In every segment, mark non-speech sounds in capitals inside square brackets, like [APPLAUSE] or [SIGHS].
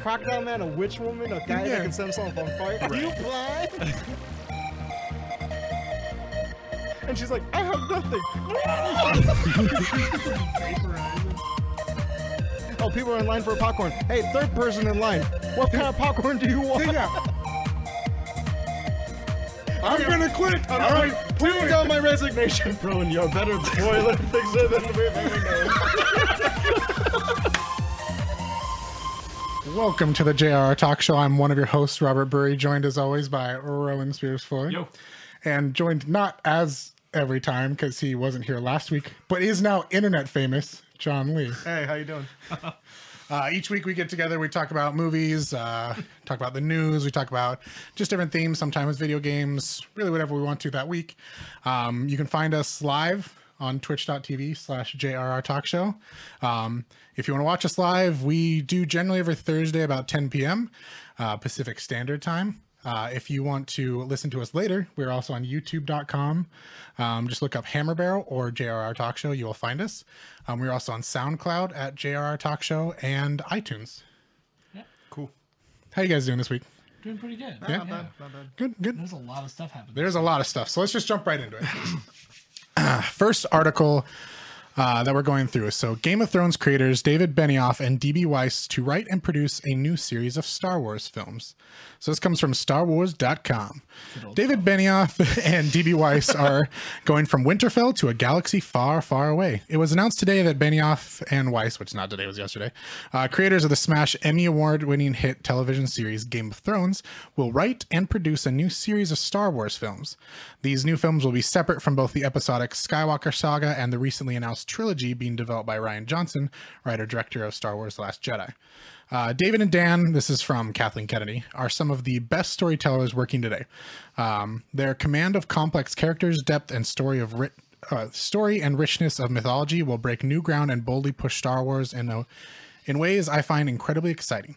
crocodile man, a witch woman, a guy that can set himself on fire. Are you blind? and she's like, I have nothing. [LAUGHS] oh, people are in line for popcorn. Hey, third person in line. What kind of popcorn do you want? [LAUGHS] I'm gonna quit. I'm All right, put down my resignation, bro, and you're a better [LAUGHS] toilet fixer than ever known. Welcome to the JRR Talk Show. I'm one of your hosts, Robert Burry, joined as always by Rowan Spears Floyd. Yo. And joined not as every time because he wasn't here last week, but is now internet famous, John Lee. Hey, how you doing? [LAUGHS] Uh, each week we get together, we talk about movies, uh, talk about the news, we talk about just different themes, sometimes video games, really whatever we want to that week. Um, you can find us live on twitch.tv slash JRR Talk Show. Um, if you want to watch us live, we do generally every Thursday about 10 p.m. Uh, Pacific Standard Time. Uh, if you want to listen to us later, we're also on youtube.com. Um, just look up Hammer Barrel or JRR Talk Show. You will find us. Um, we're also on SoundCloud at JRR Talk Show and iTunes. Yeah. Cool. How you guys doing this week? Doing pretty good. Yeah. Not bad, not bad. Good, good. There's a lot of stuff happening. There's a lot of stuff. So let's just jump right into it. Uh, [COUGHS] First article uh, that we're going through. So, Game of Thrones creators David Benioff and DB Weiss to write and produce a new series of Star Wars films. So, this comes from StarWars.com. David Benioff [LAUGHS] and DB Weiss are [LAUGHS] going from Winterfell to a galaxy far, far away. It was announced today that Benioff and Weiss, which not today, was yesterday, uh, creators of the Smash Emmy Award winning hit television series Game of Thrones, will write and produce a new series of Star Wars films. These new films will be separate from both the episodic Skywalker saga and the recently announced trilogy being developed by Rian Johnson, writer director of Star Wars The Last Jedi. Uh, David and Dan, this is from Kathleen Kennedy, are some of the best storytellers working today. Um, their command of complex characters, depth, and story of ri- uh, story and richness of mythology will break new ground and boldly push Star Wars in a, in ways I find incredibly exciting.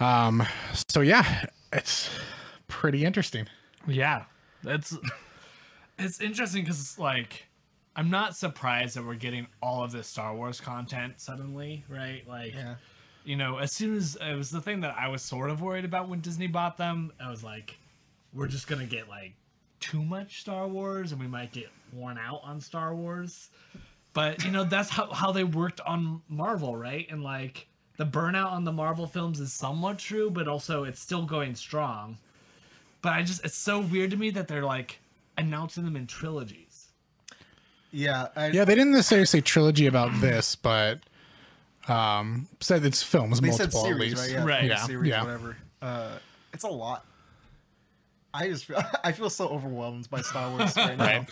Um, so yeah, it's pretty interesting. Yeah, it's it's interesting because like I'm not surprised that we're getting all of this Star Wars content suddenly, right? Like, Yeah. you know, as soon as it was the thing that I was sort of worried about when Disney bought them, I was like, we're just gonna get like too much Star Wars, and we might get worn out on Star Wars. But you know, that's how how they worked on Marvel, right? And like the burnout on the Marvel films is somewhat true, but also it's still going strong. But I just it's so weird to me that they're like announcing them in trilogies. Yeah, I, Yeah, they didn't necessarily say trilogy about this, but um, said it's films they multiple said at series, least. right? Yeah, Right. Yeah, series, yeah. whatever. Uh, it's a lot. I just feel, [LAUGHS] I feel so overwhelmed by Star Wars right now.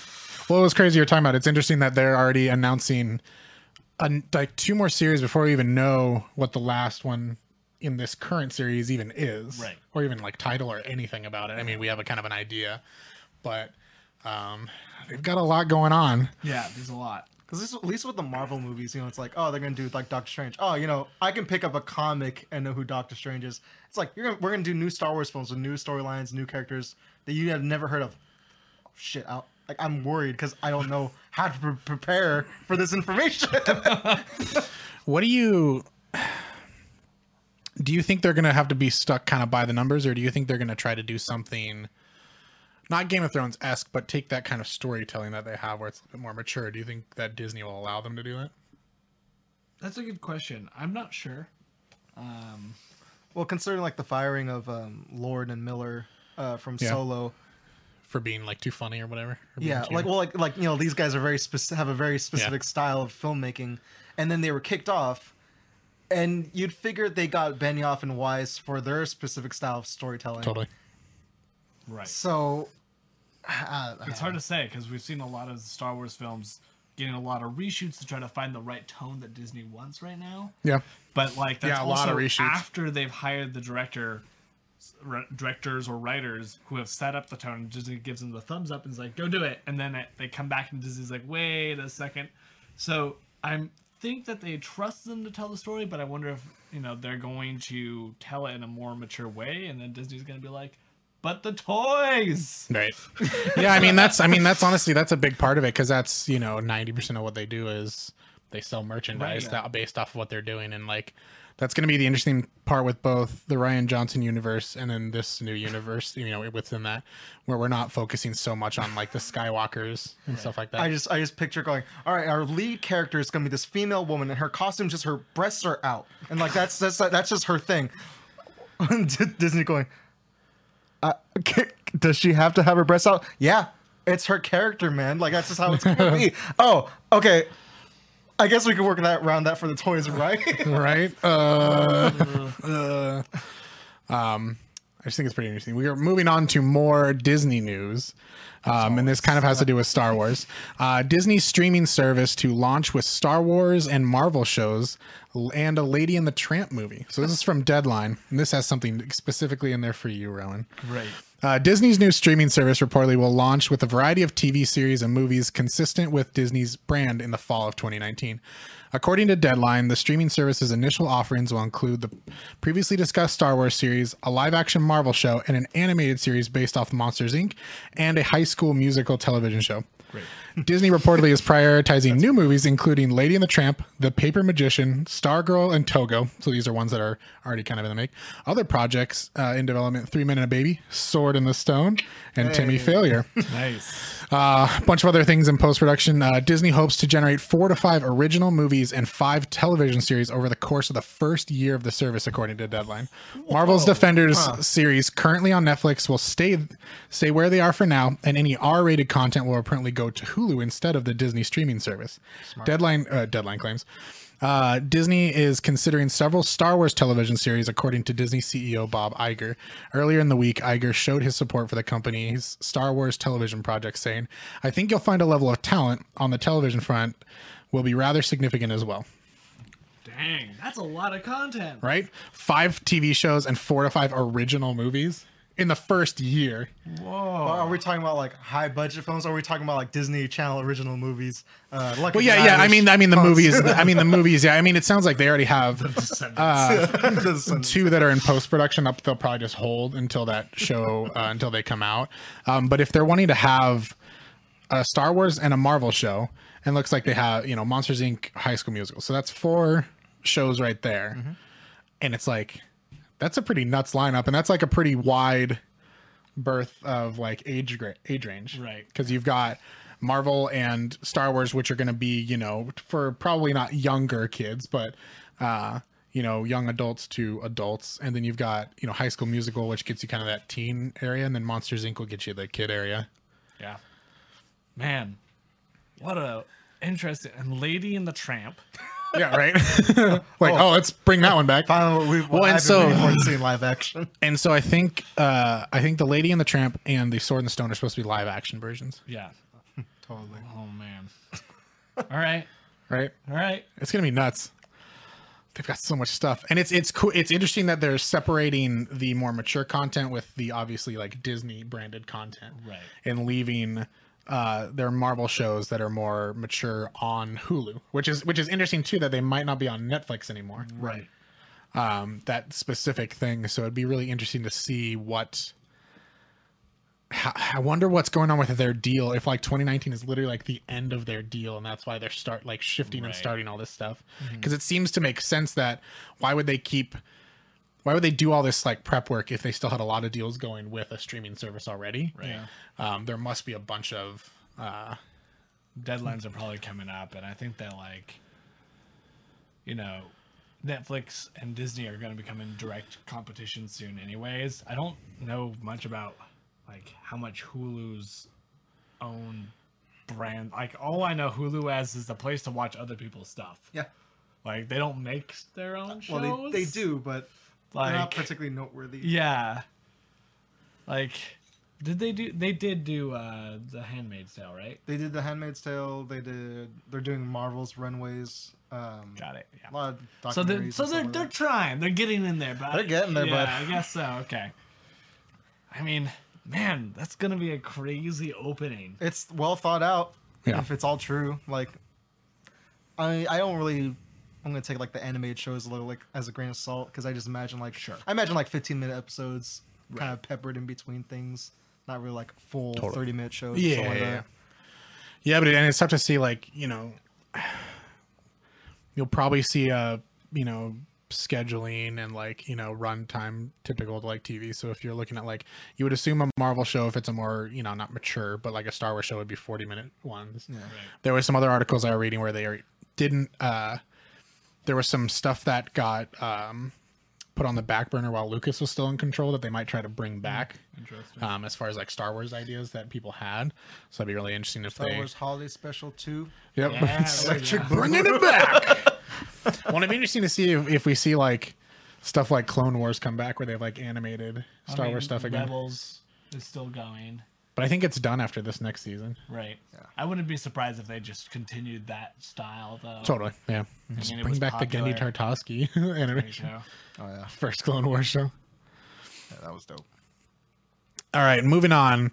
Well, it was crazy you're talking about. It's interesting that they're already announcing an, like two more series before we even know what the last one in this current series even is, Right. Or even like title or anything about it. I mean, we have a kind of an idea, but um, they've got a lot going on. Yeah, there's a lot. Because at least with the Marvel movies, you know, it's like, oh, they're gonna do like Doctor Strange. Oh, you know, I can pick up a comic and know who Doctor Strange is. It's like you're gonna, we're gonna do new Star Wars films with new storylines, new characters that you have never heard of. Oh, shit, I, like I'm worried because I don't know how to pre- prepare for this information. [LAUGHS] What do you do? You think they're gonna have to be stuck kind of by the numbers, or do you think they're gonna try to do something? Not Game of Thrones esque, but take that kind of storytelling that they have where it's a bit more mature. Do you think that Disney will allow them to do that? That's a good question. I'm not sure. Um, well, considering like the firing of um, Lord and Miller uh, from Yeah. Solo, For being like too funny or whatever. or Yeah, like well, like like you know, these guys are very specific, have a very specific style of filmmaking, and then they were kicked off, and you'd figure they got Benioff and Weiss for their specific style of storytelling. totally. right. So, uh, [SIGHS] It's hard to say because we've seen a lot of Star Wars films getting a lot of reshoots to try to find the right tone that Disney wants right now. Yeah. But like that's Yeah, a lot of reshoots. after they've hired the director, r- directors or writers who have set up the tone. Disney gives them the thumbs up and is like, "Go do it," and then it, they come back and Disney's like, "Wait a second. So I think that they trust them to tell the story, but I wonder if you know they're going to tell it in a more mature way, and then Disney's going to be like, "But the toys." Right. yeah, I mean that's I mean that's honestly that's a big part of it because that's you know ninety percent of what they do is they sell merchandise Right. that based off of what they're doing, and like that's going to be the interesting part with both the Rian Johnson universe and then this new universe. You know, within that, where we're not focusing so much on like the Skywalkers and stuff like that. I just I just picture going, all right, our lead character is gonna be this female woman, and her costume just her breasts are out, and like that's that's that's just her thing. [LAUGHS] Disney going, uh, [LAUGHS] does she have to have her breasts out? Yeah, it's her character, man. Like that's just how it's gonna be. [LAUGHS] Oh, okay. I guess we can work that around that for the toys, right? [LAUGHS] right? Uh, uh, um, just think it's pretty interesting. We are moving on to more Disney news. Um, and this kind of has to do with Star Wars. Uh, Disney's streaming service to launch with Star Wars and Marvel shows and a Lady and the Tramp movie. So this is from Deadline. And this has something specifically in there for you, Rowan. Right. Uh, Disney's new streaming service reportedly will launch with a variety of TV series and movies consistent with Disney's brand in the fall of 2019. According to Deadline, the streaming service's initial offerings will include the previously discussed Star Wars series, a live action Marvel show, and an animated series based off Monsters Inc., and a high school musical television show. Disney reportedly is prioritizing new movies, including Lady and the Tramp, The Paper Magician, Stargirl, and Togo. So these are ones that are already kind of in the make. Other projects uh, in development: Three Men and a Baby, Sword in the Stone, and Timmy Failure. Nice. Uh, a bunch of other things in post production. Uh, Disney hopes to generate four to five original movies and five television series over the course of the first year of the service, according to Deadline. Marvel's Defenders series, currently on Netflix, will stay stay where they are for now, and any R-rated content will apparently go to Hulu instead of the Disney streaming service. Deadline uh, Deadline claims. Uh, Disney is considering several Star Wars television series, according to Disney CEO Bob Iger. Earlier in the week, Iger showed his support for the company's Star Wars television project, saying, I think you'll find a level of talent on the television front will be rather significant as well. Dang, that's a lot of content. Right? Five TV shows and four to five original movies in the first year. Whoa. Are we talking about like high budget films? Or are we talking about like Disney Channel original movies? Uh, like Well, yeah, yeah. I mean, I mean the movies. I mean the [LAUGHS] movies. Yeah, I mean it sounds like they already have Descendants. [LAUGHS] two that are in post production up they'll probably just hold until that show uh, until they come out um, but if they're wanting to have a star wars and a marvel show and looks like they have you know monsters inc high school musical so that's four shows right there and it's like that's a pretty nuts lineup and that's like a pretty wide berth of like age age range Right. because you've got Marvel and Star Wars, which are going to be, you know, for probably not younger kids, but, uh, you know, young adults to adults. And then you've got, you know, High School Musical, which gets you kind of that teen area. And then Monsters Inc. will get you the kid area. yeah. Man, what a interesting. And Lady and the Tramp. [LAUGHS] [LAUGHS] Yeah, right. [LAUGHS] like, oh. let's bring that one back. Finally, what we've Well, and I've been so- waiting to see live action. [LAUGHS] And so I think, uh, I think the Lady and the Tramp and the Sword and the Stone are supposed to be live action versions, Yeah. Totally. Oh, man. All right. right? All right. It's gonna be nuts. They've got so much stuff, and it's it's cool. It's interesting that they're separating the more mature content with the obviously like Disney branded content, Right. And leaving uh, their Marvel shows that are more mature on Hulu, which is which is interesting too. That they might not be on Netflix anymore, Right. um, that specific thing. So it'd be really interesting to see what. I wonder what's going on with their deal. If like 2019 is literally like the end of their deal, and that's why they're start like shifting and starting all this stuff. Because it seems to make sense that why would they keep, why would they do all this like prep work if they still had a lot of deals going with a streaming service already? Right. Um, there must be a bunch of. Uh, Deadlines are probably coming up, and I think that, like, you know, Netflix and Disney are going to become in direct competition soon, anyways. I don't know much about, like, how much Hulu's own brand. Like, all I know Hulu as is the place to watch other people's stuff. Yeah. Like, they don't make their own shows. Well, they, they do, but Like, they're not particularly noteworthy. Yeah. Like, did they do? They did do uh the Handmaid's Tale, right? They did The Handmaid's Tale. They did. They're doing Marvel's Runways. Um, Got it. Yeah. A lot of So they're documentaries so they're they're trying. They're getting in there, but They're getting there, yeah, bud. I guess so. Okay. I mean, man, that's gonna be a crazy opening. It's well thought out. Yeah. If it's all true, like, I I don't really. I'm gonna take like the animated shows a little like as a grain of salt because I just imagine like Sure. I imagine like 15 minute episodes kind of peppered in between things, not really like full 30 minute shows. or Yeah, like yeah, that. Yeah, but it, and it's tough to see, like you know, you'll probably see a you know scheduling and like you know runtime typical to like TV. So if you're looking at like you would assume a Marvel show if it's a more you know not mature but like a Star Wars show would be 40 minute ones. There was some other articles I was reading where they are, didn't uh there was some stuff that got um put on the back burner while Lucas was still in control that they might try to bring back. Interesting. Um, as far as like Star Wars ideas that people had, so that'd be really interesting if Star they. Wars Holiday Special 2. Yep. Yeah, [LAUGHS] you bringing it back. [LAUGHS] well, it'd be interesting to see if, if we see like stuff like Clone Wars come back where they have like animated I Star mean, Wars stuff again. Rebels is still going. But I think it's done after this next season. Right. I wouldn't be surprised if they just continued that style though. Totally. Yeah. Just mean, bring was back the Genndy popular. Tartakovsky [LAUGHS] There you animation. go. Oh, yeah. First Clone Wars show. yeah that was dope. All right, moving on.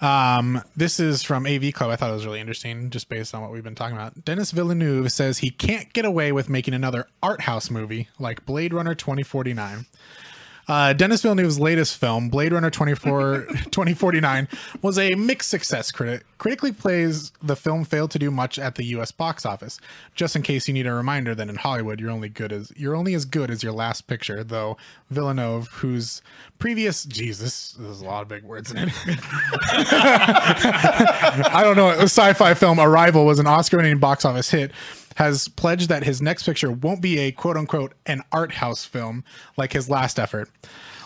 Um, this is from AV Club. I thought it was really interesting, just based on what we've been talking about. Denis Villeneuve says he can't get away with making another art house movie like Blade Runner 2049. Uh, Denis Villeneuve's latest film, Blade Runner 24, [LAUGHS] 2049, was a mixed success. Critic critically plays the film failed to do much at the U.S. box office. Just in case you need a reminder that in Hollywood you're only good as you're only as good as your last picture. Though Villeneuve, whose previous Jesus, there's a lot of big words in it. [LAUGHS] I don't know. Sci-fi film Arrival was an Oscar-winning box office hit. Has pledged that his next picture won't be a quote unquote an art house film like his last effort.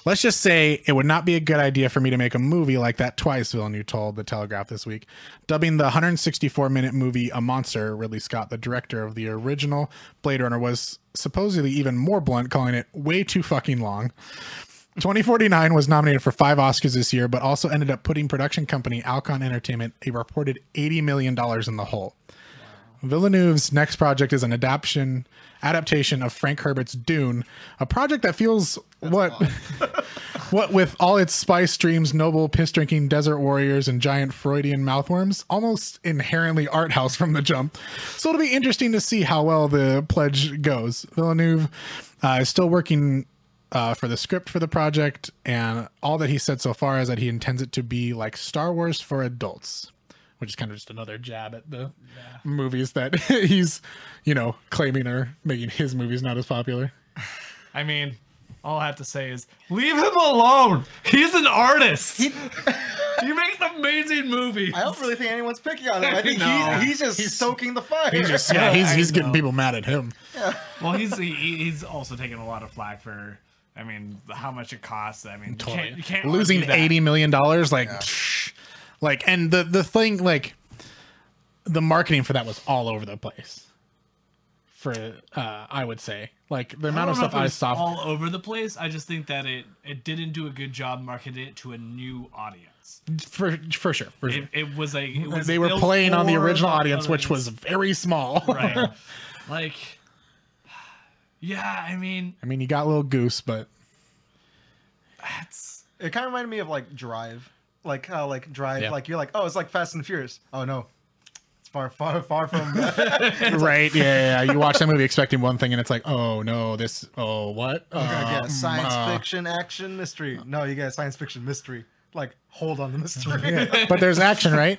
Let's just say it would not be a good idea for me to make a movie like that twice, Villeneuve told The Telegraph this week. Dubbing the 164 minute movie a monster, Ridley Scott, the director of the original Blade Runner, was supposedly even more blunt, calling it way too fucking long. 2049 was nominated for five Oscars this year, but also ended up putting production company Alcon Entertainment a reported $80 million in the hole. Villeneuve's next project is an adaptation adaptation of Frank Herbert's Dune, a project that feels what [LAUGHS] what with all its spice dreams, noble piss drinking desert warriors, and giant Freudian mouthworms, almost inherently art house from the jump. So it'll be interesting to see how well the pledge goes. Villeneuve uh, is still working uh, for the script for the project, and all that he said so far is that he intends it to be like Star Wars for adults, which is kind of just another jab at the movies that [LAUGHS] he's, you know, claiming are making his movies not as popular. I mean, all I have to say is leave him alone. He's an artist. He, [LAUGHS] makes amazing movies. I don't really think anyone's picking on him. I think [LAUGHS] No. he's, he's just stoking the fire. He's just yeah, he's he's getting people mad at him. Yeah. Well, he's he, he's also taking a lot of flack for. I mean, how much it costs. I mean, you can't, you can't losing eighty million dollars, like, psh, like, and the the thing, like, the marketing for that was all over the place. For uh, I would say, like the amount of stuff I saw. all over the place. I just think that it it didn't do a good job marketing it to a new audience. for for sure, for sure. It, it was like it was they were playing on the for original audience, which was very small. [LAUGHS] right. like, yeah. I mean, I mean, you got little goose, but that's It kind of reminded me of like Drive, like how like Drive, Yeah. like you're like, oh, it's like Fast and Furious. Oh no, it's far, far, far from. that. [LAUGHS] right, yeah, yeah, You watch that movie expecting one thing, and it's like, oh no, this, oh what? You gotta Uh, get science uh, fiction, action, mystery. No, you get science fiction, mystery. Like hold on the mystery. yeah. But there's action, right?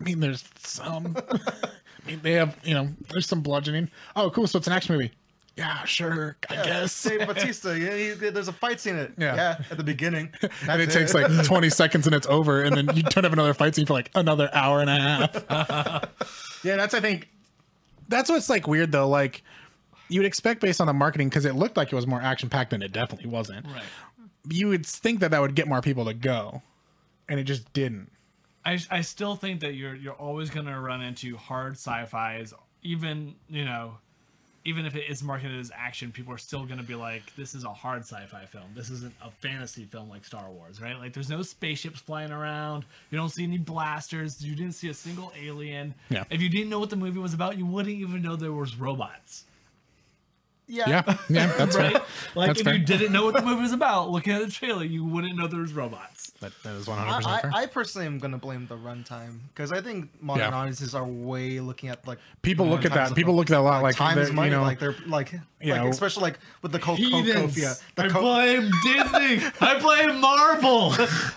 I mean, there's some. [LAUGHS] I mean, they have, you know, there's some bludgeoning. Oh, cool. So it's an action movie. Yeah, sure. I guess. Dave [LAUGHS] Batista, yeah, he, there's a fight scene in it. Yeah. Yeah, at the beginning. [LAUGHS] and it That's takes like [LAUGHS] 20 seconds and it's over, and then you don't have another fight scene for like another hour and a half. yeah, that's I think that's what's like weird though. Like you would expect based on the marketing because it looked like it was more action packed than it definitely wasn't. right. You would think that that would get more people to go, and it just didn't. I, I still think that you're you're always gonna run into hard sci-fi's even you know even if it is marketed as action people are still gonna be like this is a hard sci-fi film. This isn't a fantasy film like star wars right? Like there's no spaceships flying around. You don't see any blasters. You didn't see a single alien. Yeah. if you didn't know what the movie was about you wouldn't even know there was robots Yeah. Yeah, yeah, that's right right. like That's if fair. you didn't know what the movie was about looking at the trailer you wouldn't know there was robots That, that is 100 percent I, fair. I, I personally am gonna blame the runtime because I think modern Yeah. audiences are way looking at like People look at that. People film. look at that a lot. Like, time is money. you know, like they're like Yeah. Like especially like with the Coco Heathens. the I Co- blame Disney. I blame Marvel.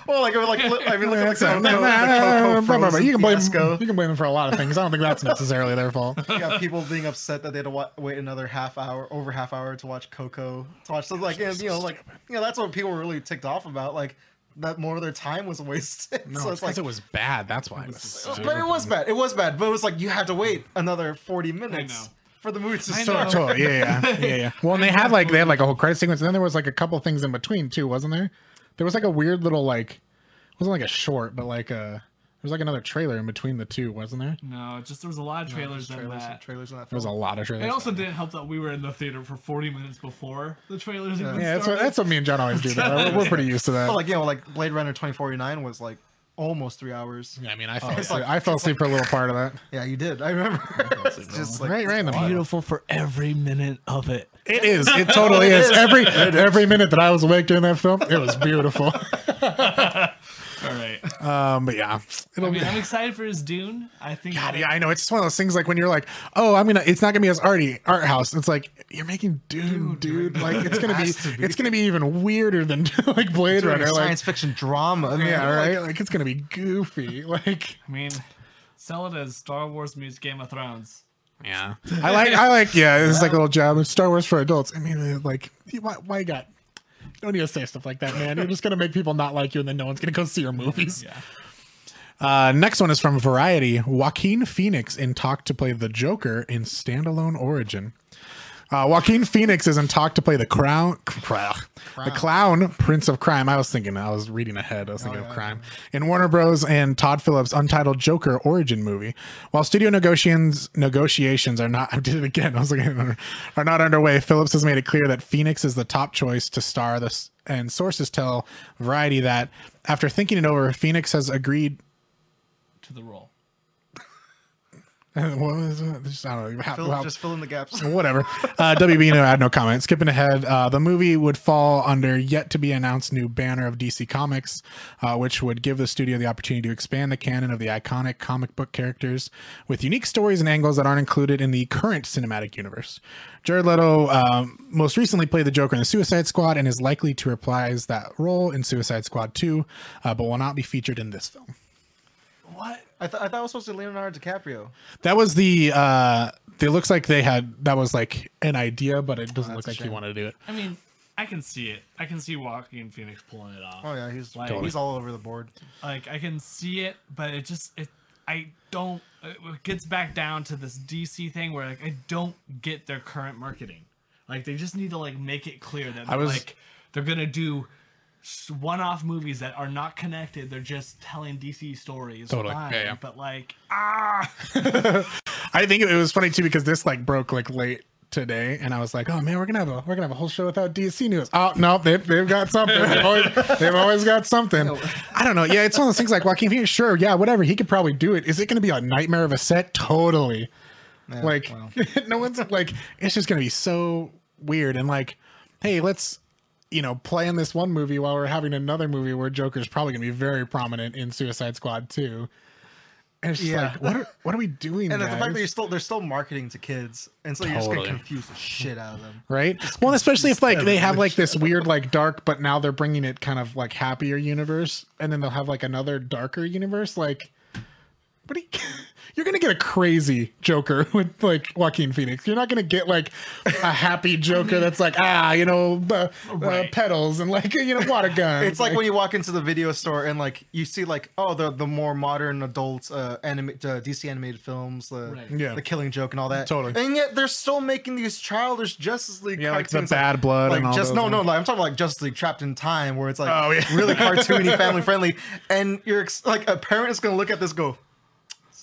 well, like like I mean, look at like the, a- the, the nah, nah, Coco You can blame fiasco. you can blame them for a lot of things. I don't think that's necessarily their fault. You got people being upset that they had to wait another half hour, over half hour to watch Coco. To watch so like and, you know like you know that's what people were really ticked off about. Like that more of their time was [LAUGHS] wasted. No, so it's it's like. because it was bad. That's why. It was but it was bad. It was bad. But it was like you had to wait another forty minutes know. for the movie to start. Totally. Yeah, yeah, yeah, yeah. Well, and they had like they had like a whole credit sequence, and then there was like a couple things in between too, wasn't there? There was like a weird little like, it wasn't like a short, but like a there was like another trailer in between the two, wasn't there? no, just there was a lot of trailers in trailers, that. trailers in that There was a lot of trailers. It also didn't help that we were in the theater for 40 minutes before the trailers even yeah, that's what, started. that's what me and John always do. Though. We're, we're pretty used to that. But like you know, like Blade Runner twenty forty nine was like almost three hours. yeah, I mean, I oh, fell, it's asleep. like- I fell asleep for a little part of that. Yeah, you did. I remember. [LAUGHS] [LAUGHS] it's just like right, right in beautiful for every minute of it. It is. It totally [LAUGHS] is. Every every minute that I was awake during that film, it was beautiful. All right. Um, but yeah, it'll I mean, be. I'm excited for his Dune. I think. God, yeah, I know. It's just one of those things like when you're like, oh, I'm gonna. It's not gonna be as arty art house. It's like you're making Dune, dude. Like it's gonna [LAUGHS] be, to be. It's gonna be even weirder than [LAUGHS] like Blade doing a Runner. Like, science fiction drama. Man. yeah, Like, right. Like it's gonna be goofy. [LAUGHS] Like I mean, sell it as Star Wars meets Game of Thrones. yeah, I like. I like. Yeah, it's like a little job. It's Star Wars for adults. I mean, like, why, why got? Don't to say stuff like that, man. You're just gonna make people not like you, and then no one's gonna go see your movies. Yeah. Uh, next one is from Variety. Joaquin Phoenix in talk to play the Joker in standalone origin. Uh, Joaquin Phoenix is in talk to play the crown, the clown prince of crime. I was thinking, I was reading ahead. I was thinking of crime in Warner Bros. and Todd Phillips' untitled Joker origin movie. While studio negotiations negotiations are not, [LAUGHS] I did it again. I was looking are not underway. Phillips has made it clear that Phoenix is the top choice to star this, and sources tell Variety that after thinking it over, Phoenix has agreed To the role. [LAUGHS] what was it? Just, I don't know. How, fill, how- just fill in the gaps. [LAUGHS] whatever. Uh, WB no had no comment. Skipping ahead, uh, the movie would fall under yet to be announced new banner of DC Comics, uh, which would give the studio the opportunity to expand the canon of the iconic comic book characters with unique stories and angles that aren't included in the current cinematic universe. Jared Leto um, most recently played the Joker in the Suicide Squad and is likely to reprise that role in Suicide Squad 2, uh, but will not be featured in this film. What? I, th- I thought it was supposed to be Leonardo DiCaprio. That was the. Uh, it looks like they had that was like an idea, but it doesn't Oh, look that's a like he shame. wanted to do it. I mean, I can see it. I can see Joaquin Phoenix pulling it off. Oh yeah, he's Like- he's all over the board. Like I can see it, but it just it. I don't. It gets back down to this DC thing where like I don't get their current marketing. Like they just need to like make it clear that I was- like they're gonna do s- one-off movies that are not connected. They're just telling DC stories. Totally. Fine, Yeah, yeah. But like ah, [LAUGHS] I think it was funny too because this like broke like late today, and I was like, "Oh man, we're gonna have a we're gonna have a whole show without DC news." Oh no, they've, they've got something. They've always, they've always got something. I don't know. Yeah, it's one of those things like Joaquin Phoenix. Sure, yeah, whatever. He could probably do it. Is it gonna be a nightmare of a set? Totally. like well. [LAUGHS] no one's like it's just gonna be so weird and like, hey, let's you know playing this one movie while we're having another movie where Joker's probably gonna be very prominent in Suicide Squad too. And it's Yeah. like, what are what are we doing? And the fact that you're still they're still marketing to kids, and so you're just gonna confuse the shit out of them. right? Well, especially if like they have like this weird like dark, but now they're bringing it kind of like happier universe, and then they'll have like another darker universe. Like, what? do you, you're gonna get a crazy Joker [LAUGHS] with like Joaquin Phoenix. You're not gonna get like a happy [LAUGHS] Joker that's like ah, you know, uh, uh, Right. pedals and like you know water [LAUGHS] gun. It's like when you walk into the video store and like you see like oh the the more modern adult uh, anime uh, DC animated films, the Right. Yeah. the Killing Joke and all that. Totally. And yet they're still making these childish Justice League Yeah, like the cartoons, Bad Blood like and all just those no no like I'm talking like Justice League Trapped in Time where it's like Oh, yeah. really cartoony, family friendly, and you're ex- like a parent is gonna look at this and go.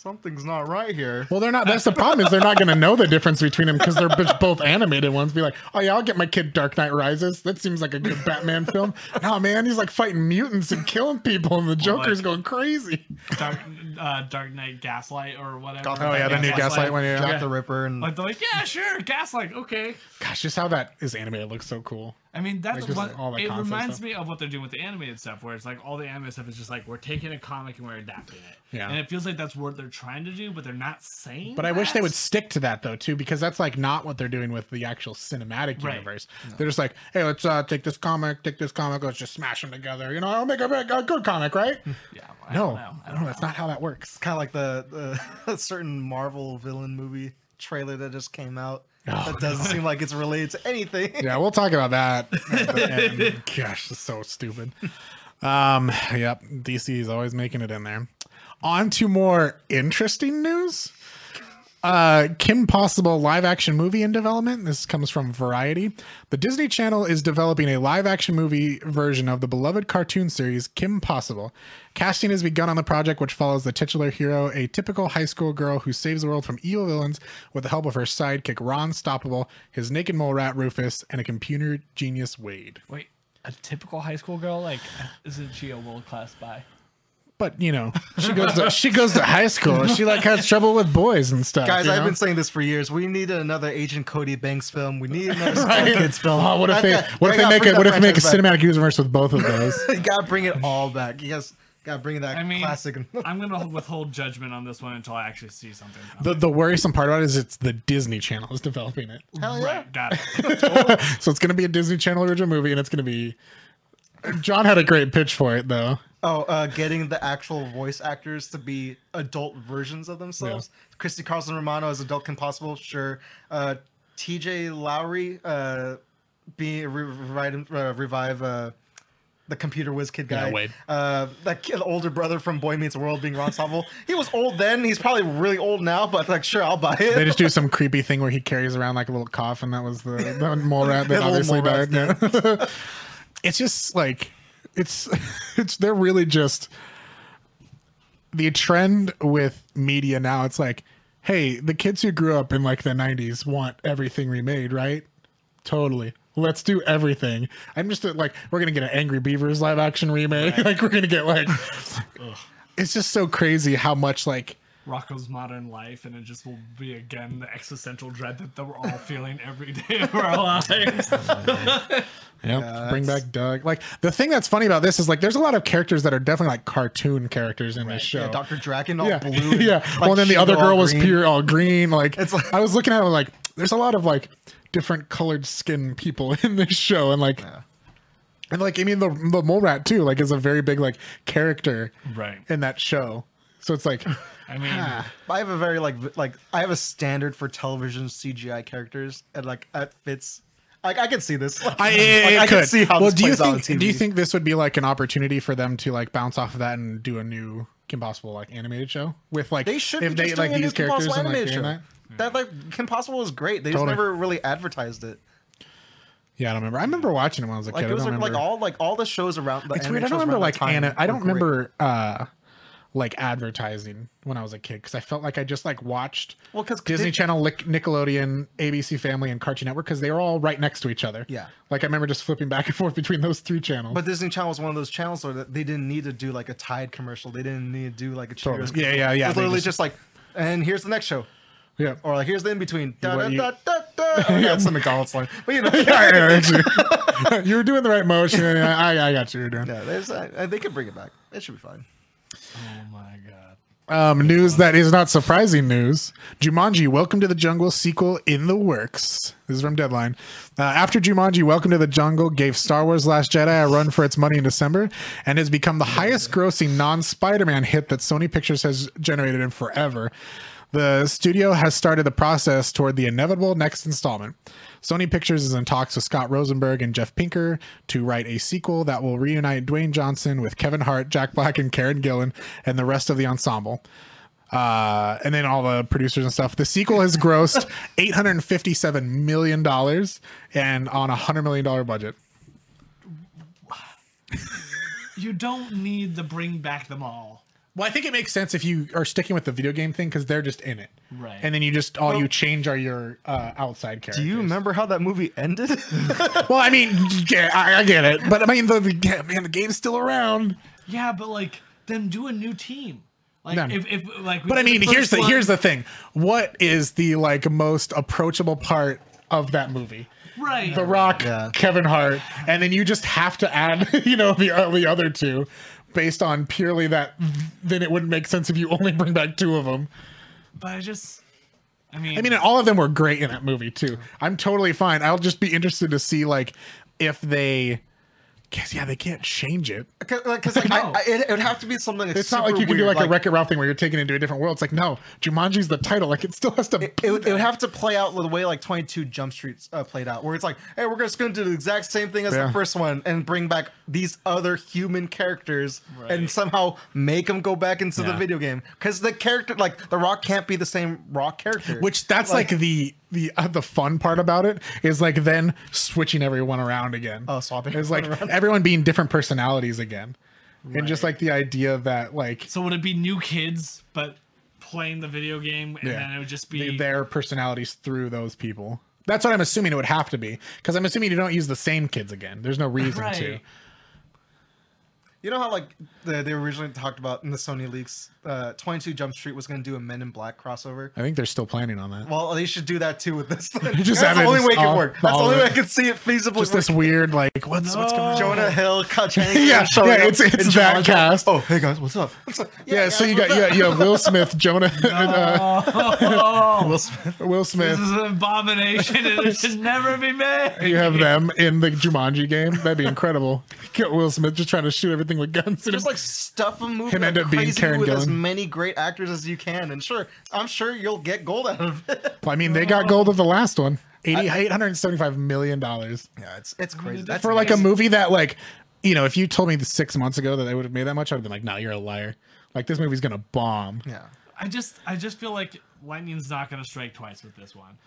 Something's not right here. Well, they're not. That's the problem is they're not going to know the difference between them because they're both animated ones. Be like, oh yeah, I'll get my kid Dark Knight Rises. That seems like a good Batman film. [LAUGHS] No man, he's like fighting mutants and killing people, and the Joker's like- going crazy. Dark uh, Dark Knight Gaslight or whatever. Gotham Oh yeah, the new Gaslight one. Yeah. Jack Yeah. the Ripper and Like they're like, yeah, sure, Gaslight, okay. Gosh, just how that is animated looks so cool. I mean, that's Like, just what all the it reminds stuff. me of what they're doing with the animated stuff, where it's like all the animated stuff is just like we're taking a comic and we're adapting it. Yeah. And it feels like that's what they're trying to do, but they're not saying. But I wish they would stick to that though too, because that's like not what they're doing with the actual cinematic Right. universe. They're just like, hey, let's uh, take this comic, take this comic, let's just smash them together. You know, I'll make a, a good comic, right? [LAUGHS] Yeah. I no, don't know. I don't that's know. not how that works. kind of like the, the [LAUGHS] a certain Marvel villain movie trailer that just came out. Oh, that doesn't seem like it's related to anything. [LAUGHS] Yeah, we'll talk about that. at the end. Gosh, it's so stupid. Um, yep, DC is always making it in there. On to more interesting news. Uh, Kim Possible live action movie in development. This comes from Variety. The Disney Channel is developing a live action movie version of the beloved cartoon series Kim Possible. Casting has begun on the project, which follows the titular hero, a typical high school girl who saves the world from evil villains with the help of her sidekick Ron Stoppable, his naked mole rat Rufus, and a computer genius Wade. Wait, a typical high school girl, like, isn't she a world class spy? But you know, she goes to she goes to high school. She like has trouble with boys and stuff. Guys, you I've know? been saying this for years. We need another Agent Cody Banks film. We need another [LAUGHS] Spy Right. Kids film. Oh, what if I've they got- what if they make it what if they make a franchise back. cinematic universe with both of those? [LAUGHS] you gotta bring it all back. You guys gotta bring that I mean, classic. I'm gonna withhold judgment on this one until I actually see something. The the worrisome part about it is it's the Disney Channel is developing it. Hell yeah. Right, got it. [LAUGHS] So it's gonna be a Disney Channel original movie and it's gonna be John had a great pitch for it though. Oh, uh, getting the actual voice actors to be adult versions of themselves. Christy Carlson Romano as adult Kim Possible, sure. Uh, T.J. Lowry, uh, be re- revive, uh, revive uh, the computer whiz kid guy. Yeah, Uh, that kid, older brother from Boy Meets World being Ron Stoppable. he was old then. He's probably really old now, but like, sure, I'll buy it. They just do [LAUGHS] some creepy thing where he carries around like a little cough and that was the, the mole rat that [LAUGHS] obviously died. Yeah. [LAUGHS] it's just like it's [LAUGHS] it's they're really just the trend with media now. It's like hey the kids who grew up in like the 90s want everything remade right? Totally. Let's do everything. I'm just uh, like we're gonna get an angry beavers live action remake. [LAUGHS] Like we're gonna get like [LAUGHS] it's just so crazy how much like Rocko's modern life, and it just will be again the existential dread that we're all feeling every day of our [LAUGHS] lives. [LAUGHS] Yep. Bring back Doug. Like the thing that's funny about this is like there's a lot of characters that are definitely like cartoon characters in this show. Yeah, Dr. Drakken all yeah. blue. [LAUGHS] and, yeah. like, well, then the other girl was green. pure all green. Like, It's like- I was looking at it like there's a lot of like different colored skin people in this show, and like. And like I mean the the mole rat too like is a very big like character Right. in that show, so it's like I mean, I have a very like v- like I have a standard for television CGI characters, and like that fits. Like I can see this. Like, I, [LAUGHS] it, like, it I could. can see how well, this do you plays out on think TV. do you think this would be like an opportunity for them to like bounce off of that and do a new Kim Possible like animated show with like they should if be they just like doing a these new Kim characters Possible and like animated doing show. that? That like Kim Possible is great. They just never really advertised it. Yeah, I don't remember. I remember watching it when I was a Like kid. it was I don't like remember. all like all the shows around. The it's weird. I don't remember like Anna. I don't remember uh like advertising when I was a kid because I felt like I just like watched well because Disney Channel, Lick- Nickelodeon, ABC Family, and Cartoon Network because they were all right next to each other. Yeah. like I remember just flipping back and [LAUGHS] forth between those three channels. But Disney Channel was one of those channels where they didn't need to do like a Tide commercial. They didn't need to do like a Cheerios. Totally. commercial. Yeah, yeah, yeah, It was literally just- just, like, and here's the next show, yeah, or like here's the in between. Da, da, you- da, da, da. Oh, yeah, it's the McDonald's line, [LAUGHS] but you know, [LAUGHS] yeah, yeah, actually. you were doing the right motion. I, I got you were doing. Yeah, uh, they could bring it back. It should be fine. Oh my god. Um, news that is not surprising news. Jumanji Welcome to the Jungle sequel in the works. This is from Deadline. Uh, after Jumanji Welcome to the Jungle gave Star Wars Last Jedi a run for its money in December and has become the highest grossing non Spider Man hit that Sony Pictures has generated in forever. The studio has started the process toward the inevitable next installment. Sony Pictures is in talks with Scott Rosenberg and Jeff Pinkner to write a sequel that will reunite Dwayne Johnson with Kevin Hart, Jack Black, and Karen Gillan, and the rest of the ensemble. Uh, and then all the producers and stuff. The sequel has grossed [LAUGHS] $857 million and on a $100 million budget. You don't need to bring back them all. Well, I think it makes sense if you are sticking with the video game thing because they're just in it. Right. And then you just, all you change are your uh, outside characters. Do you remember how that movie ended? [LAUGHS] Well, I mean, yeah, I, I get it, but I mean, the, the yeah, man, the game's still around. Yeah, but like, then do a new team. Like, No. if, if like, But I mean, the here's first the one- here's the thing. What is the like most approachable part of that movie. Right. The Rock, Yeah. Kevin Hart, and then you just have to add, [LAUGHS] you know, the uh, the other two based on purely that. Then it wouldn't make sense if you only bring back two of them. But I just, I mean, I mean, all of them were great in that movie too. I'm totally fine. I'll just be interested to see like if they, because yeah, they can't change it. Because like, 'cause, like, I, I, it, it would have to be something. That's It's not like you can do weird, like, a Wreck It Ralph thing where you're taken into a different world. It's like no, Jumanji's the title. Like it still has to. it, would, it would have to play out the way like 22 Jump Street uh, played out, where it's like, hey, we're just going to do the exact same thing as Yeah. the first one and bring back these other human characters and somehow make them go back into the video game. Because the character, like The Rock, can't be the same Rock character. Which that's like, the the uh, the fun part about it is like then switching everyone around again. Oh, swapping It's like everyone around. everyone being different personalities again, and just like the idea that like so would it be new kids, but playing the video game, and Yeah. then it would just the- be their personalities through those people. That's what I'm assuming it would have to be because I'm assuming you don't use the same kids again. There's no reason to. Right. you know how like the, they originally talked about in the Sony leaks, uh, 22 Jump Street was going to do a Men in Black crossover. I think they're still planning on that. Well, they should do that too with this. [LAUGHS] Just That's the only way it all- can work. That's the only way I can see it feasibly Just this weird like what's what's going on? Jonah Hill, Kachang, [LAUGHS] Yeah, showing yeah, it's- it's in that Jumanji. cast. Oh, hey guys, what's up? [LAUGHS] What's up? Yeah, so guys, you got what's you got, you have Will Smith, Jonah, uh, Will Smith. Will Smith. this is an abomination, and it should never be made. You have them in the Jumanji game. That'd be incredible. Get Will Smith just trying to shoot everything with guns. And Just like stuff a movie Him end up being crazy Karen with as many great actors as you can, and sure, I'm sure you'll get gold out of it. I mean, they got gold of the last one. 80, 875 million dollars Yeah, it's it's crazy. That's for like a movie that like you know if you told me six months ago that they would have made that much i'd have been like no you're a liar like this movie's gonna bomb Yeah. I just, I just feel like lightning's not going to strike twice with this one.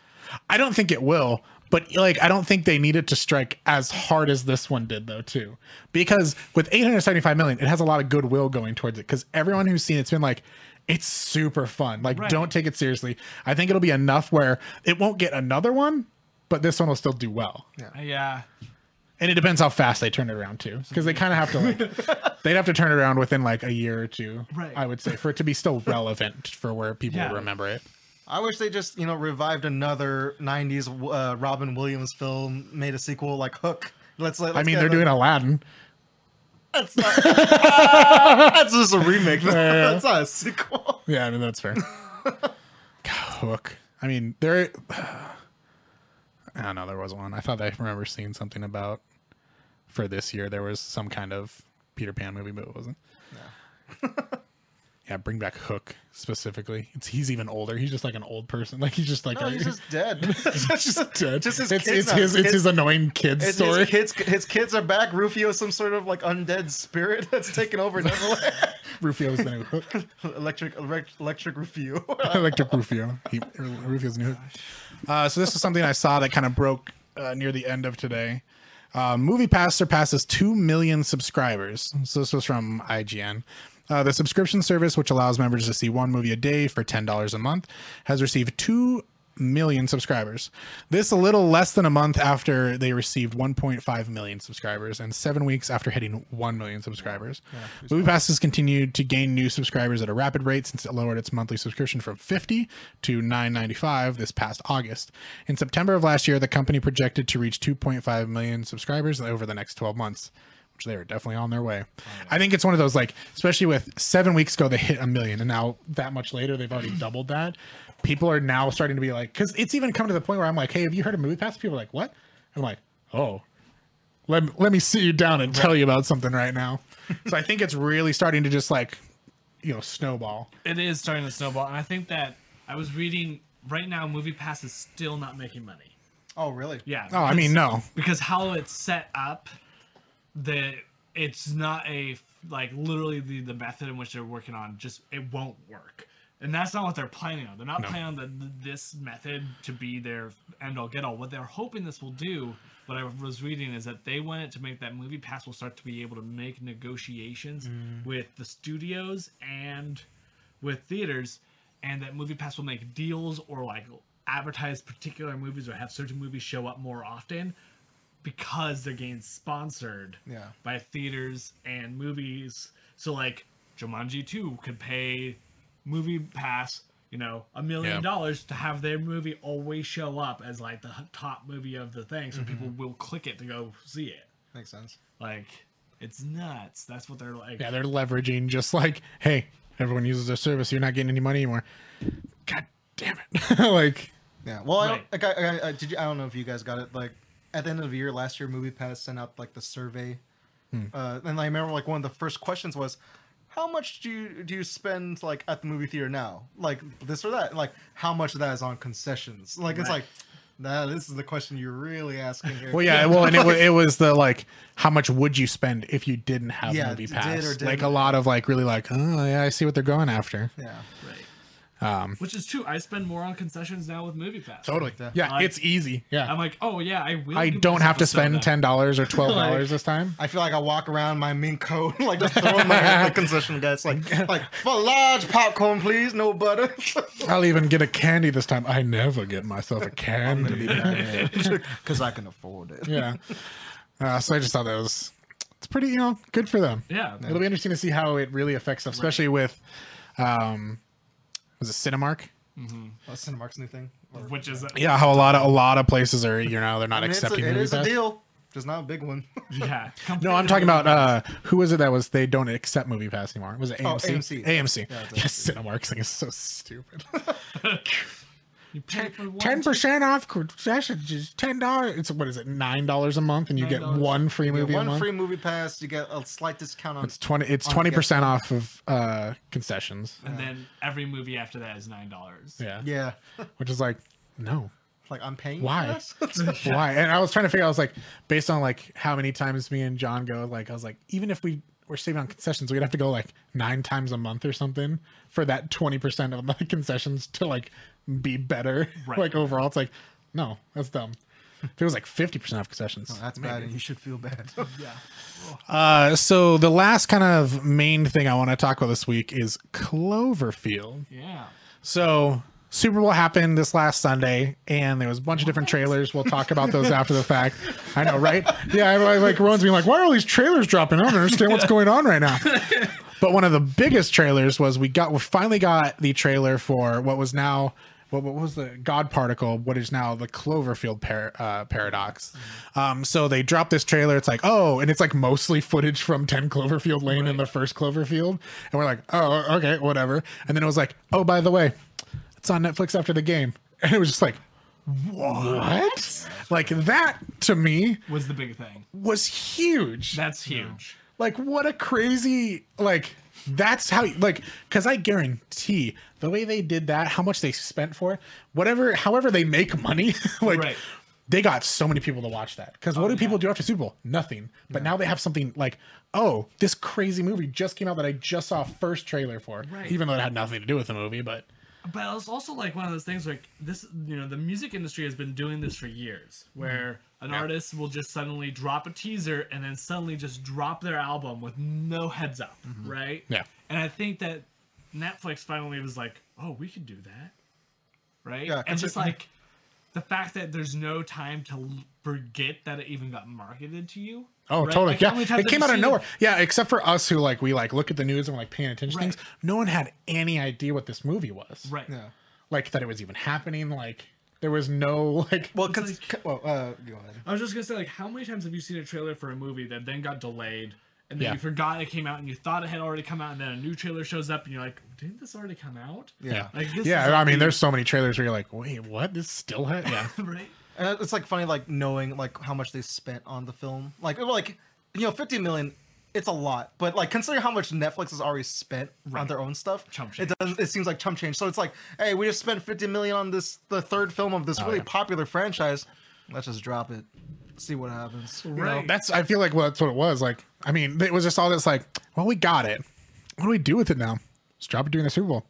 I don't think it will but like i don't think they needed to strike as hard as this one did though too because with 875 million it has a lot of goodwill going towards it because everyone who's seen it's been like it's super fun like Right. don't take it seriously i think it'll be enough where it won't get another one but this one will still do well Yeah. Uh, yeah. and it depends how fast they turn it around too because they kind of have to like [LAUGHS] they'd have to turn it around within like a year or two Right. i would say for it to be still relevant for where people Yeah. remember it I wish they just you know revived another '90s uh, Robin Williams film, made a sequel like Hook. Let's. let's i mean they're the- doing aladdin That's not. [LAUGHS] that's just a remake. yeah. That's not a sequel. yeah i mean that's fair [LAUGHS] God, hook i mean there [SIGHS] i don't know there was one i thought i remember seeing something about for this year there was some kind of peter pan movie but it wasn't [LAUGHS] yeah bring back hook specifically it's he's even older he's just like an old person [LAUGHS] like he's just like No, a- he's just dead. [LAUGHS] [LAUGHS] It's just dead. Just his it's, kids it's his His it's his annoying kids His, story. his kids, his kids are back. Rufio's some sort of like undead spirit that's taken over Neverland. Rufio's the new hook. electric, electric, electric Rufio. Electric Rufio. He, Rufio's new hook. Uh, so this is something I saw that kind of broke uh, near the end of today. Uh, Movie Pass surpasses 2 million subscribers. So this was from IGN. Uh, the subscription service, which allows members to see one movie a day for $10 a month, has received 2 million subscribers. This a little less than a month after they received 1.5 million subscribers and seven weeks after hitting 1 million subscribers. MoviePass has continued to gain new subscribers at a rapid rate since it lowered its monthly subscription from 50 to 9.95 this past August. In September of last year, the company projected to reach 2.5 million subscribers over the next 12 months. Which they are definitely on their way. I think it's one of those like, especially with seven weeks ago they hit a million, and now that much later they've already [CLEARS THROAT] doubled that. People are now starting to be like, because it's even come to the point where I'm like, hey, have you heard of Movie Pass? People are like, what? I'm like, oh, let let me sit you down and tell you about something right now. [LAUGHS] so I think it's really starting to just like, you know, snowball. It is starting to snowball, and I think that I was reading right now. Movie Pass is still not making money. oh, really? Yeah. Oh, I mean, no, because how it's set up, that it's not a like literally the the method in which they're working on just it won't work. And that's not what they're planning on. They're not planning on the, this method to be their end all get all. What they're hoping this will do, what I was reading, is that they want it to make that movie pass will start to be able to make negotiations mm. with the studios and with theaters, and that movie pass will make deals or like advertise particular movies or have certain movies show up more often because they're getting sponsored Yeah. by theaters and movies. So like Jumanji 2 could pay movie pass, you you know a million dollars to have their movie always show up as like the top movie of the thing, so people Mm-hmm. will click it to go see it. Makes sense. Like it's nuts. That's what they're like. Yeah, they're leveraging just like, hey, everyone uses their service. You're not getting any money anymore. God damn it! [LAUGHS] like, Yeah. Well, I, don't, like, I, I, I, did you, I don't know if you guys got it. Like at the end of the year last year, MoviePass sent out like the survey, uh, and I remember like one of the first questions was, "How much do you do you spend like at the movie theater now? Like this or that? Like how much of that is on concessions? Like it's like." Nah, this is the question you're really asking here. well, yeah, well, and it, wa- [LAUGHS] it was the like, how much would you spend if you didn't have Yeah, Movie did Pass? or like didn't. a lot of like really like, oh yeah, I see what they're going after. yeah. Right. Um, Which is true. I spend more on concessions now with MoviePass. totally. Yeah. Yeah, Like- it's easy. Yeah, I'm like, oh yeah, I will. I give don't myself have to a spend soda. ten dollars or twelve [LAUGHS] dollars Like- this time. I feel like I walk around my mink coat, [LAUGHS] like just throwing my at the concession guy. It's like, [LAUGHS] like for large popcorn, please, no butter. I'll even get a candy this time. I never get myself a candy. Because I can afford it. yeah. Uh, so I just thought that was it's pretty, you know, good for them. Yeah. It'll be interesting to see how it really affects them, especially with um was it Cinemark? That's Cinemark's new thing. Or- Which is Yeah, how a lot of a lot of places are, you know, they're not I mean, it's a, accepting it movie a deal, just not a big one. [LAUGHS] yeah. [LAUGHS] No, I'm talking about uh who was it that was they don't accept MoviePass anymore? Was it Oh, AMC? AMC. AMC. Yeah, [LAUGHS] it's yes, Cinemark thing is so stupid. You pay for one Ten percent off concessions is ten dollars. It's what is it, nine dollars a month, and you get $9. one free You get movie a one month. free movie pass, you get a slight discount on. It's twenty. It's on twenty percent off of uh concessions. and then every movie after that is nine dollars. Yeah. Yeah, [LAUGHS] Which is like, no, like I'm paying. Why? For this? [LAUGHS] why? And I was trying to figure. out, I was like, based on like how many times me and John go, like I was like, even if we were saving on concessions, we'd have to go like nine times a month or something for that twenty percent of the [LAUGHS] concessions to like be better. [LAUGHS] Right. Like overall, it's like, no, that's dumb. If it was like fifty percent of concessions, That's bad, and you should feel bad. [LAUGHS] Yeah. Uh, so the last kind of main thing I want to talk about this week is Cloverfield. Yeah. So Super Bowl happened this last Sunday, and there was a bunch of different trailers. We'll talk about those after the fact. [LAUGHS] I know, right? Yeah, like Rowan's being like, "Why are all these trailers dropping? I don't understand what's going on right now." [LAUGHS] But one of the biggest trailers was we got we finally got the trailer for what was now what, what was the God Particle, what is now the Cloverfield par- uh, paradox. Um, so they dropped this trailer. It's like, oh, and it's like mostly footage from 10 Cloverfield Lane in the first Cloverfield. And we're like, oh, okay, whatever. And then it was like, oh, by the way, it's on Netflix after the game. And it was just like, what? Like that to me Was the big thing. was huge. That's huge. Like what a crazy like that's how like because I guarantee the way they did that, how much they spent for it, whatever, however they make money, [LAUGHS] like Right. they got so many people to watch that. Because what oh, do people do after Super Bowl? Nothing. But now they have something like, oh, this crazy movie just came out that I just saw first trailer for, Right. even though it had nothing to do with the movie. But But it's also like one of those things like this, you know, the music industry has been doing this for years, where an artist will just suddenly drop a teaser and then suddenly just drop their album with no heads up, right? Yeah. And I think that Netflix finally was like, oh, we could do that, right? Yeah, and just like the fact that there's no time to forget that it even got marketed to you. Oh, right? totally. Like, yeah, it came out of seen nowhere. Yeah, except for us who like we like look at the news and we're like paying attention to things. No one had any idea what this movie was. Right. yeah. Like that it was even happening. Like there was no [LAUGHS] like. Well, cause, like- well, uh, go ahead. I was just gonna say, like, how many times have you seen a trailer for a movie that then got delayed, and then Yeah. you forgot it came out, and you thought it had already come out, and then a new trailer shows up, and you're like, didn't this already come out? yeah, Like, this yeah. a I mean, huge- there's so many trailers where you're like, wait, what? This still had yeah. [LAUGHS] right. And it's like funny, like knowing like how much they spent on the film. Like, like you know, fifty million. It's a lot, but like considering how much Netflix has already spent on their own stuff. Chump it doesn't. It seems like chump change. So it's like, hey, we just spent fifty million on this, the third film of this oh, really yeah. popular franchise. Let's just drop it, see what happens. You know? Right. That's I feel like well, that's what it was. Like, I mean, it was just all this like, well, we got it. What do we do with it now? Let's drop it during the Super Bowl.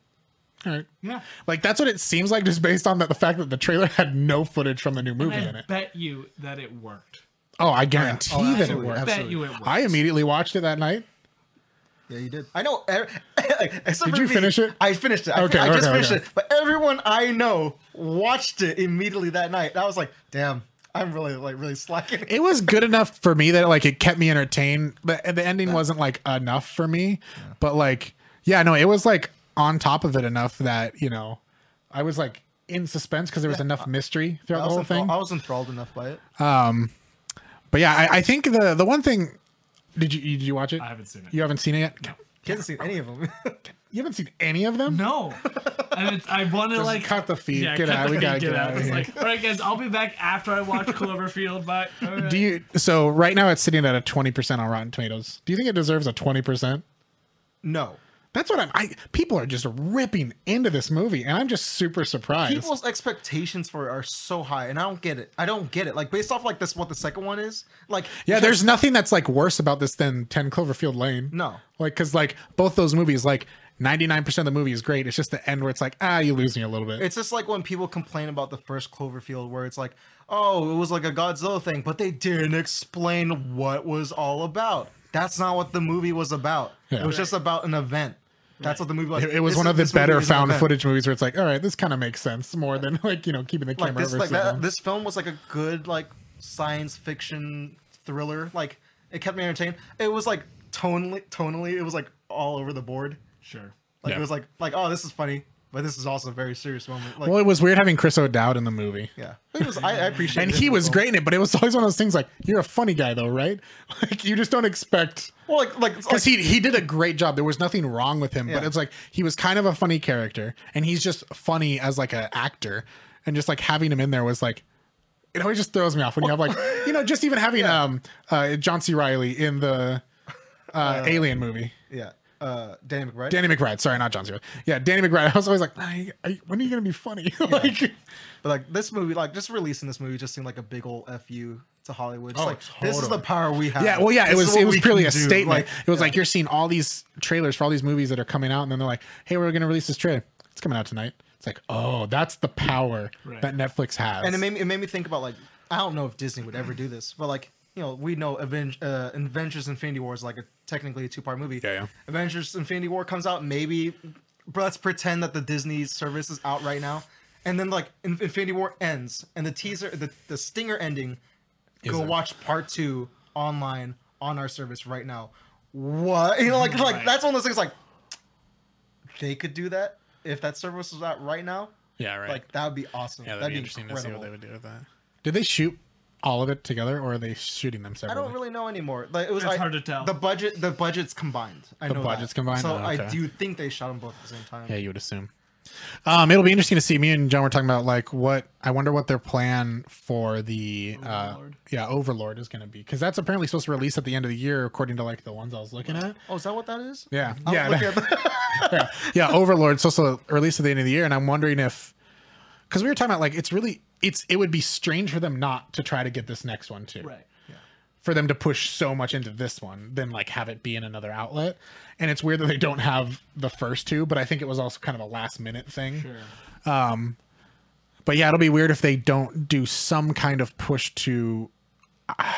All right. Yeah. Like that's what it seems like, just based on the, the fact that the trailer had no footage from the new movie in I it. bet you that it worked. Oh, I guarantee Oh, that it worked. I bet you it worked. I immediately watched it that night. Yeah, you did. I know. except [LAUGHS] Did you me, finish it? I finished it. I, Okay, I just okay, finished okay. it. But everyone I know watched it immediately that night. And I was like, damn, I'm really like really slacking. It was good enough for me that like it kept me entertained. But the ending wasn't like enough for me. But like, yeah, no, it was like on top of it enough that you know I was like in suspense because there was enough mystery throughout the whole enthrall- thing. I was enthralled enough by it. Um, But yeah, I, I think the the one thing. Did you did you watch it? I haven't seen it. You haven't seen it yet. He hasn't seen any of them. [LAUGHS] You haven't seen any of them. No, and it's, I want to Just like cut the feed. Yeah, get cut out. the We feed, gotta get, get, out. out of It's here. like, all right, guys, I'll be back after I watch Cloverfield. Bye. All right. Do you? So right now it's sitting at a twenty percent on Rotten Tomatoes. Do you think it deserves a twenty percent? no. That's what I'm. I people are just ripping into this movie, and I'm just super surprised. People's expectations for it are so high, and I don't get it. I don't get it. Like based off like this, what the second one is. Like yeah, there's nothing that's like worse about this than Ten Cloverfield Lane. No. like because like both those movies, like ninety nine percent of the movie is great. It's just the end where it's like ah, you lose me a little bit. It's just like when people complain about the first Cloverfield, where it's like, oh, it was like a Godzilla thing, but they didn't explain what was all about. That's not what the movie was about. Yeah. It was just about an event. That's what the movie was. it, it was This one is- of the better found event. footage movies where it's like, all right, this kind of makes sense more than like you know keeping the Like camera this, like that, this film was like a good like science fiction thriller. Like it kept me entertained. It was like tonally, tonally, it was like all over the board. Sure. Like Yeah. it was like like oh, this is funny, but this is also a very serious moment. Like well, it was weird having Chris O'Dowd in the movie. yeah, it was. I, I appreciate. And he was great in it, but it was always one of those things like you're a funny guy though, right? [LAUGHS] Like you just don't expect Well, like like, like because he he did a great job. There was nothing wrong with him, but it's like he was kind of a funny character, and he's just funny as like an actor, and just like having him in there was like. It always just throws me off when you have like you know just even having [LAUGHS] um uh John C. Reilly in the uh, Alien movie. yeah. Uh, Danny McBride. Danny McBride, sorry, not John C. Reilly. Yeah, Danny McBride. [LAUGHS] I was always like, "Ay, ay, when are you gonna be funny? [LAUGHS] like, But like this movie, like just releasing this movie, just seemed like a big old fu to Hollywood. It's Oh, like this is the power we have. Yeah, well, yeah, it This is was it was purely a do. statement. Like, it was yeah. like you're seeing all these trailers for all these movies that are coming out, and then they're like, "Hey, we're gonna release this trailer. It's coming out tonight." It's like, oh, that's the power Right. that Netflix has. and it made me it made me think about like I don't know if Disney would ever do this, but like you know we know Aven- uh, Avengers Infinity War is like a technically a two part movie. Yeah, yeah. Avengers Infinity War comes out maybe. But let's pretend that the Disney service is out right now, and then like Infinity War ends, and the teaser, the the stinger ending. Go there. watch part two online on our service right now. What [LAUGHS] you know, like like Right. that's one of those things like they could do that if that service was out right now. yeah, right. Like that would be awesome. yeah, that'd, that'd, be be interesting incredible. to see what they would do with that. Did they shoot all of it together, or are they shooting them separately? I don't really know anymore. Like it was It's I- hard to tell. The budget, the budget's combined. I The know budget's that. combined? So Oh, I okay. do think they shot them both at the same time. Yeah, you would assume. Um, it'll be interesting to see. Me and John were talking about like what I wonder what their plan for the uh, yeah Overlord is going to be because that's apparently supposed to release at the end of the year according to like the ones I was looking at. Oh, is that what that is? Yeah, yeah, looking at [LAUGHS] the- yeah, yeah. Overlord supposed to release at the end of the year, and I'm wondering if because we were talking about like it's really it's it would be strange for them not to try to get this next one too Right. For them to push so much into this one than like have it be in another outlet. And it's weird that they don't have the first two, but I think it was also kind of a last minute thing. Sure. But yeah, it'll be weird if they don't do some kind of push to uh,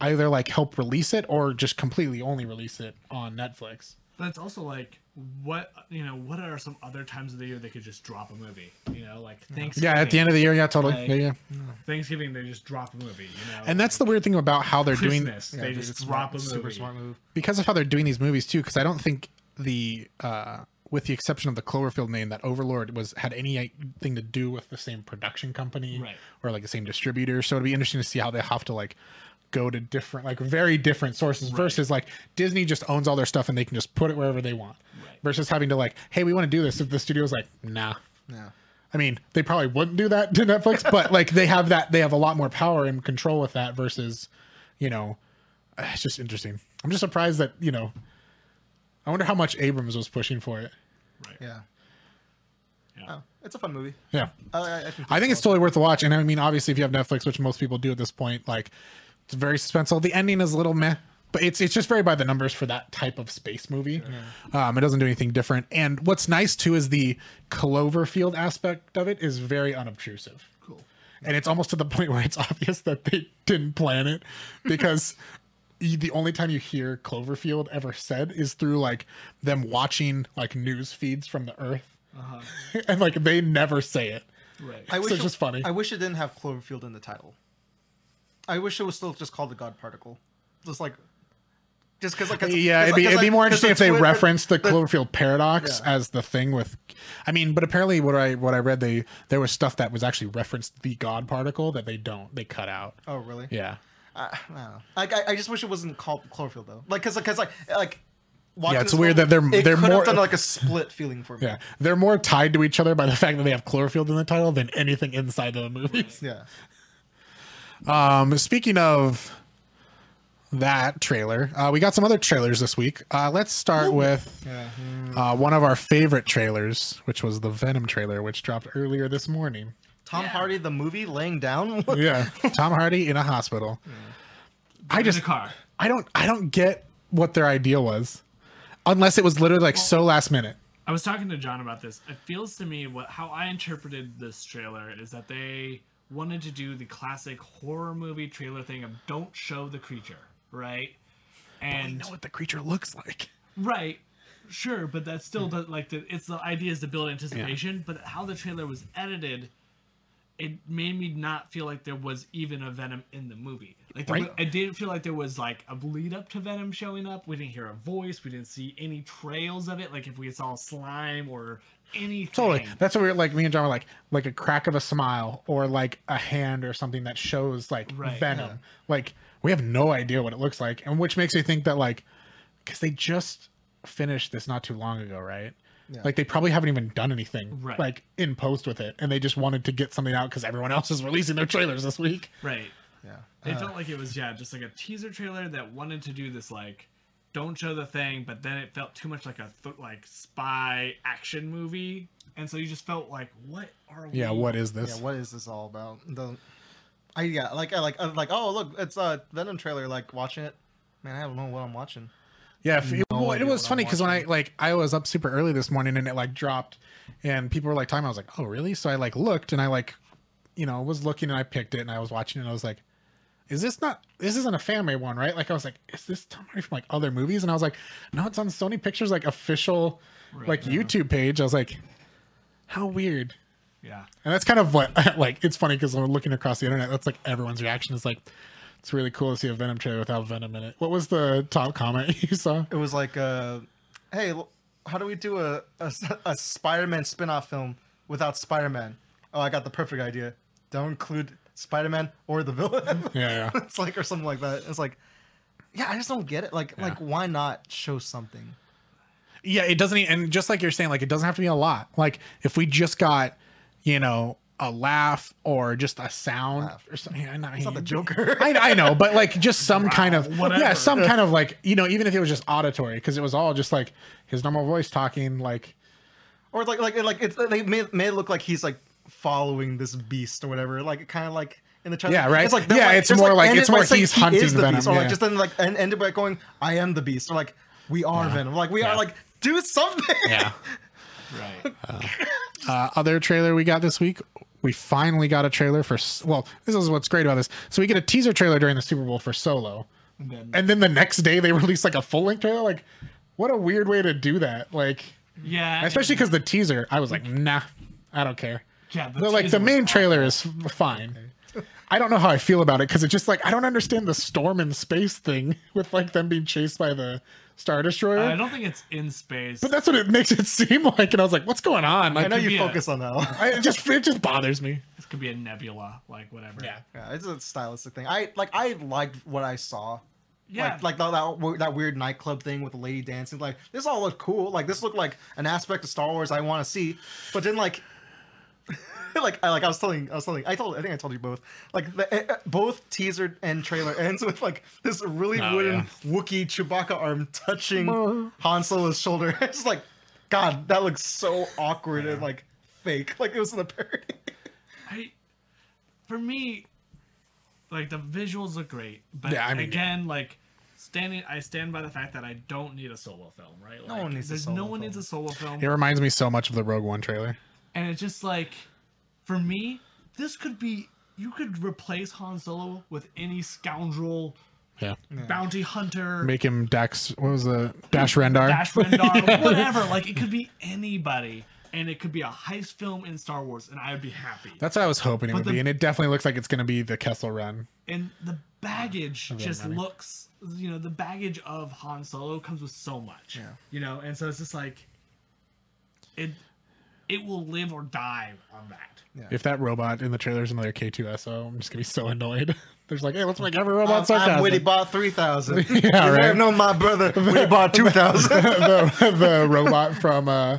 either like help release it or just completely only release it on Netflix. But it's also like, what you know, what are some other times of the year they could just drop a movie? You know, like Thanksgiving. Yeah, at the end of the year, yeah, totally. Like- yeah, yeah. Thanksgiving, they just drop a movie. You know, And that's the weird thing about how they're doing Yeah, they just drop smart, a super smart move. because of how they're doing these movies too. Because I don't think the uh, with the exception of the Cloverfield name, that Overlord was had anything to do with the same production company Right. or like the same distributor. So it'd be interesting to see how they have to like go to different, like very different sources versus like Disney just owns all their stuff and they can just put it wherever they want. Right. Versus having to like, hey, we want to do this. If the studio's like, nah. Yeah. I mean, they probably wouldn't do that to Netflix, [LAUGHS] but like they have that, they have a lot more power and control with that versus, you know, [SIGHS] it's just interesting. I'm just surprised that, you know, I wonder how much Abrams was pushing for it. Right. Yeah. Yeah. Oh, it's a fun movie. Yeah. I, I, I think, I think it's totally worth the watch. And I mean, obviously, if you have Netflix, which most people do at this point, like it's very suspenseful. The ending is a little meh, but it's it's just very by the numbers for that type of space movie. Um, it doesn't do anything different. And what's nice too is the Cloverfield aspect of it is very unobtrusive. Cool. and it's almost to the [LAUGHS] point where it's obvious that they didn't plan it because [LAUGHS] you, the only time you hear Cloverfield ever said is through like them watching like news feeds from the Earth, Uh-huh. [LAUGHS] and like they never say it. Right. I So wish it's it- just funny. I wish it didn't have Cloverfield in the title. I wish it was still just called the God Particle. Just like just because like yeah, it'd be, it'd be more interesting if they referenced the Cloverfield paradox Yeah. as the thing with. I mean, but apparently, what I what I read, they there was stuff that was actually referenced the God particle that they don't they cut out. Oh really? Yeah, I, I don't know. I, I just wish it wasn't called Cloverfield though. Like because because like like. watching Yeah, it's weird movie, that they're- they're more- done like a [LAUGHS] split feeling for me. yeah, they're more tied to each other by the fact that they have Cloverfield in the title than anything inside of the movies. Yeah. Um, speaking of that trailer, uh, we got some other trailers this week. Uh, let's start with Yeah. uh, one of our favorite trailers, which was the Venom trailer, which dropped earlier this morning. Tom Yeah. Hardy, the movie, laying down. [LAUGHS] Yeah, Tom Hardy in a hospital. I in just the car. I don't I don't get what their idea was, unless it was literally like so last minute. I was talking to John about this. It feels to me what how I interpreted this trailer is that they wanted to do the classic horror movie trailer thing of don't show the creature, right? And know what the creature looks like. right, sure, but that's still hmm. the, like the it's the idea is to build anticipation. But how the trailer was edited, it made me not feel like there was even a Venom in the movie. Like there Right. was, I didn't feel like there was like a lead up to Venom showing up. We didn't hear a voice. We didn't see any trails of it. Like if we saw slime or anything. Totally. That's what we're like. Me and John were like, like a crack of a smile or like a hand or something that shows like Right, venom. yeah. Like we have no idea what it looks like, and which makes me think that like, because they just finished this not too long ago, right? Yeah. Like they probably haven't even done anything Right. like in post with it, and they just wanted to get something out because everyone else is releasing their trailers this week. Right. Yeah. It uh. felt like it was yeah, just like a teaser trailer that wanted to do this like don't show the thing, but then it felt too much like a th- like spy action movie, and so you just felt like what are we? Yeah, what is this? Yeah, what is this all about? The, I yeah, like I like I like oh look, it's a Venom trailer. Like watching it, man, I don't know what I'm watching. Yeah, if- it, well, it was funny because when I like I was up super early this morning and it like dropped, and people were like time. I was like, oh really? So I like looked and I like, you know, was looking and I picked it and I was watching it and I was like, is this not? This isn't a family one, right? Like I was like, is this Tom Hardy from like other movies? And I was like, no, it's on Sony Pictures like official like YouTube page. I was like, how weird. Yeah. And that's kind of what [LAUGHS] like it's funny because I'm looking across the internet. That's like everyone's reaction is like, it's really cool to see a Venom trailer without Venom in it. What was the top comment [LAUGHS] you saw? It was like, uh, hey, how do we do a a, a Spider-Man spin-off film without Spider-Man? Oh, I got the perfect idea. Don't include Spider-Man or the villain. [LAUGHS] Yeah, yeah. it's like or something like that. It's like, yeah, I just don't get it. Like, like why not show something? Yeah, it doesn't, and just like you're saying, like it doesn't have to be a lot. Like if we just got, you know, a laugh or just a sound Laugh. or something. I know, It's not the Joker. I, I know, but like just [LAUGHS] some kind of whatever. yeah, some kind of like you know, even if it was just auditory, because it was all just like his normal voice talking, like or like like like it's they made, made it look like he's like following this beast or whatever. Like kind of like in the trailer. Yeah, right? It's like Yeah, it's more like- end it's more saying he's he hunting the Venom, beast, or yeah. like just then like end, end by going, "I am the beast," or like, "We are Venom." Like we Yeah. are like do something. yeah. [LAUGHS] Right. uh, other trailer we got this week. We finally got a trailer for. Well, this is what's great about this. So we get a teaser trailer during the Super Bowl for Solo, And then, and then the next day they [LAUGHS] release like a full length trailer. Like, what a weird way to do that. Like, yeah. especially because the teaser, I was like, nah, I don't care. Yeah, the The, like the main trailer is f- fine. I don't know how I feel about it because it's just like I don't understand the storm in space thing [LAUGHS] with like them being chased by the Star Destroyer. I don't think it's in space. but that's what it makes it [LAUGHS] seem like, and I was like, "What's going on?" Like, I know you be a- focus on that. one. I, it just it just bothers me. this could be a nebula, like whatever. Yeah. yeah, it's a stylistic thing. I like I liked what I saw. Yeah. Like like that, that that weird nightclub thing with the lady dancing. Like this all looked cool. Like this looked like an aspect of Star Wars I want to see. But then like. [LAUGHS] like I like I was telling I was telling I told I think I told you both like the, eh, both teaser and trailer ends with like this really Oh, wooden yeah. Wookiee Chewbacca arm touching Han Solo's shoulder. [LAUGHS] It's like God that looks so awkward and like fake [LAUGHS] like it was in a parody. I, for me, like the visuals look great, but Yeah, I mean, again, like standing, I stand by the fact that I don't need a solo film, right? Like, one needs a there's solo no one film. needs a solo film, It reminds me so much of the Rogue One trailer. And it's just like, for me, this could be. You could replace Han Solo with any scoundrel Yeah, bounty hunter, make him Dax. What was the Dash Rendar? Dash Rendar, [LAUGHS] whatever. Like it could be anybody, and it could be a heist film in Star Wars, and I would be happy. That's what I was hoping it would the- be, and it definitely looks like it's going to be the Kessel Run. And the baggage just money. looks you know the baggage of Han Solo comes with so much. Yeah. You know, and so it's just like it it will live or die on that. If that robot in the trailer is another K2SO, I'm just gonna be so [LAUGHS] annoyed. There's like, hey, let's make every robot I'm, I'm sarcastic. Witty bought three thousand. [LAUGHS] Yeah, you right. never know my brother. [LAUGHS] Witty bought two thousand. the, the robot from uh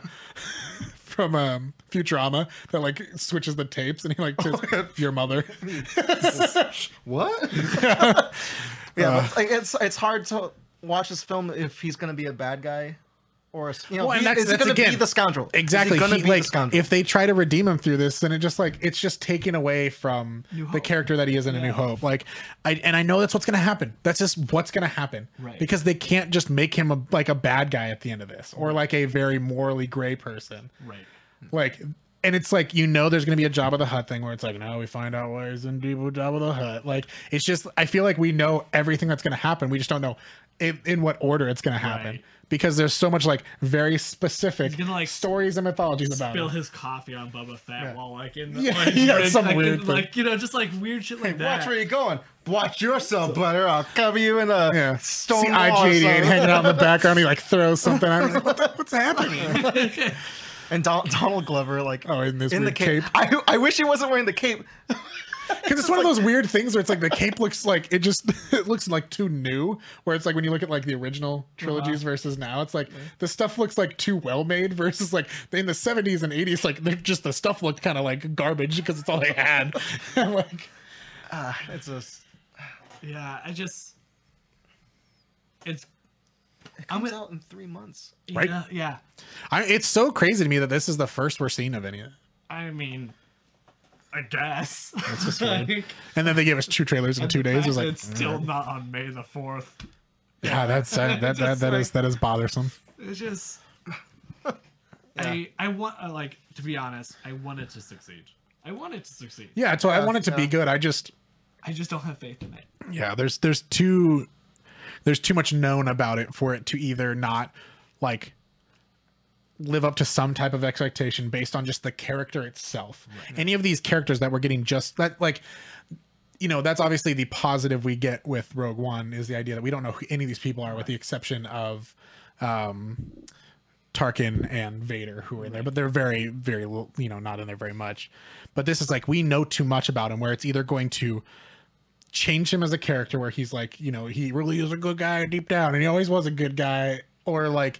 from um Futurama that like switches the tapes and he like Oh just, your mother. what? yeah, but it's, like, it's it's hard to watch this film if he's gonna be a bad guy, or you know, Well, and he- that's- is he that's gonna again- be the scoundrel? Exactly. gonna He, be like the scoundrel? if they try to redeem him through this, then it just like it's just taken away from the character that he is in A New Hope. Like, I and I know that's what's gonna happen. That's just what's gonna happen. Right. Because they can't just make him a, like a bad guy at the end of this, or like a very morally gray person. Right. Like, and it's like you know there's gonna be a Jabba the Hutt thing where it's like now we find out why he's in deep with Jabba the Hutt. Like, it's just I feel like we know everything that's gonna happen. We just don't know in, in what order it's gonna happen. Right. Because there's so much like very specific He's gonna, like, stories and mythologies about Spill it. his coffee on Boba Fett while like in the Yeah, like, [LAUGHS] yeah, like, some like, weird thing. like you know just like weird shit like that. Watch where you're going. Watch yourself, butter. I'll cover you in a Yeah. stone See IG88 hanging out in the background. He like throws [LAUGHS] something. I'm like, what the, what's happening? [LAUGHS] And Don- Donald Glover, like, Oh, in this in the cape. cape. I, I wish he wasn't wearing the cape. Because it's one of those weird things where it's like the cape looks like it just [LAUGHS] it looks like too new. Where it's like when you look at like the original trilogies versus now, it's like the stuff looks like too well made versus like in the 70s and 80s, like they're just the stuff looked kind of like garbage because it's all they had. [LAUGHS] I'm like, Ah, it's just. Yeah, I just it's It I'm comes out in three months. Right. Yeah, yeah. I, it's so crazy to me that this is the first we're seeing of any of it. I mean, I guess. That's just weird. [LAUGHS] And then they gave us two trailers in two days. It was like, it's still not on May the fourth. yeah, that's uh, that that, [LAUGHS] Just that is like- that is bothersome. It's just. [LAUGHS] I I want uh, like to be honest. I want it to succeed. I want it to succeed. Yeah, so I want it to be good. I just I just don't have faith in it. yeah, there's there's too there's too much known about it for it to either not like live up to some type of expectation based on just the character itself. Any of these characters that we're getting just that like you know, that's obviously the positive we get with Rogue One is the idea that we don't know who any of these people are with the exception of um Tarkin and Vader who are in there, but they're very, very, little- you know, not in there very much. But this is like we know too much about him, where it's either going to change him as a character, where he's like, you know, he really is a good guy deep down, and he always was a good guy, or like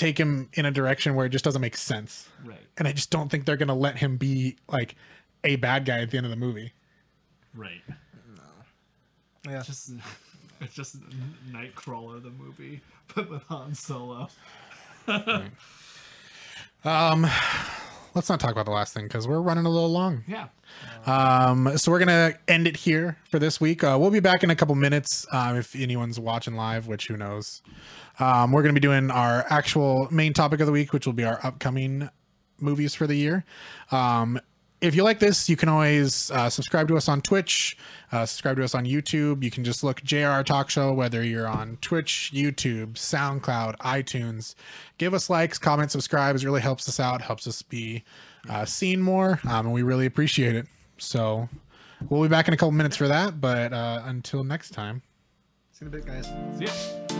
take him in a direction where it just doesn't make sense. Right. And I just don't think they're gonna let him be like a bad guy at the end of the movie. Right. No. Yeah. Just [LAUGHS] it's just Nightcrawler the movie, [LAUGHS] but with Han Solo. [LAUGHS] Um, Let's not talk about the last thing because we're running a little long. Yeah. Um, so we're gonna end it here for this week. Uh, we'll be back in a couple minutes um, if anyone's watching live, which who knows. Um, we're gonna be doing our actual main topic of the week, which will be our upcoming movies for the year. Um, if you like this, you can always uh, subscribe to us on Twitch, uh, subscribe to us on YouTube. You can just look JRR Talk Show, whether you're on Twitch, YouTube, SoundCloud, iTunes. Give us likes, comments, subscribes. It really helps us out, helps us be uh, seen more, um, and we really appreciate it. So we'll be back in a couple minutes for that, but uh, until next time. See you in a bit, guys. See ya.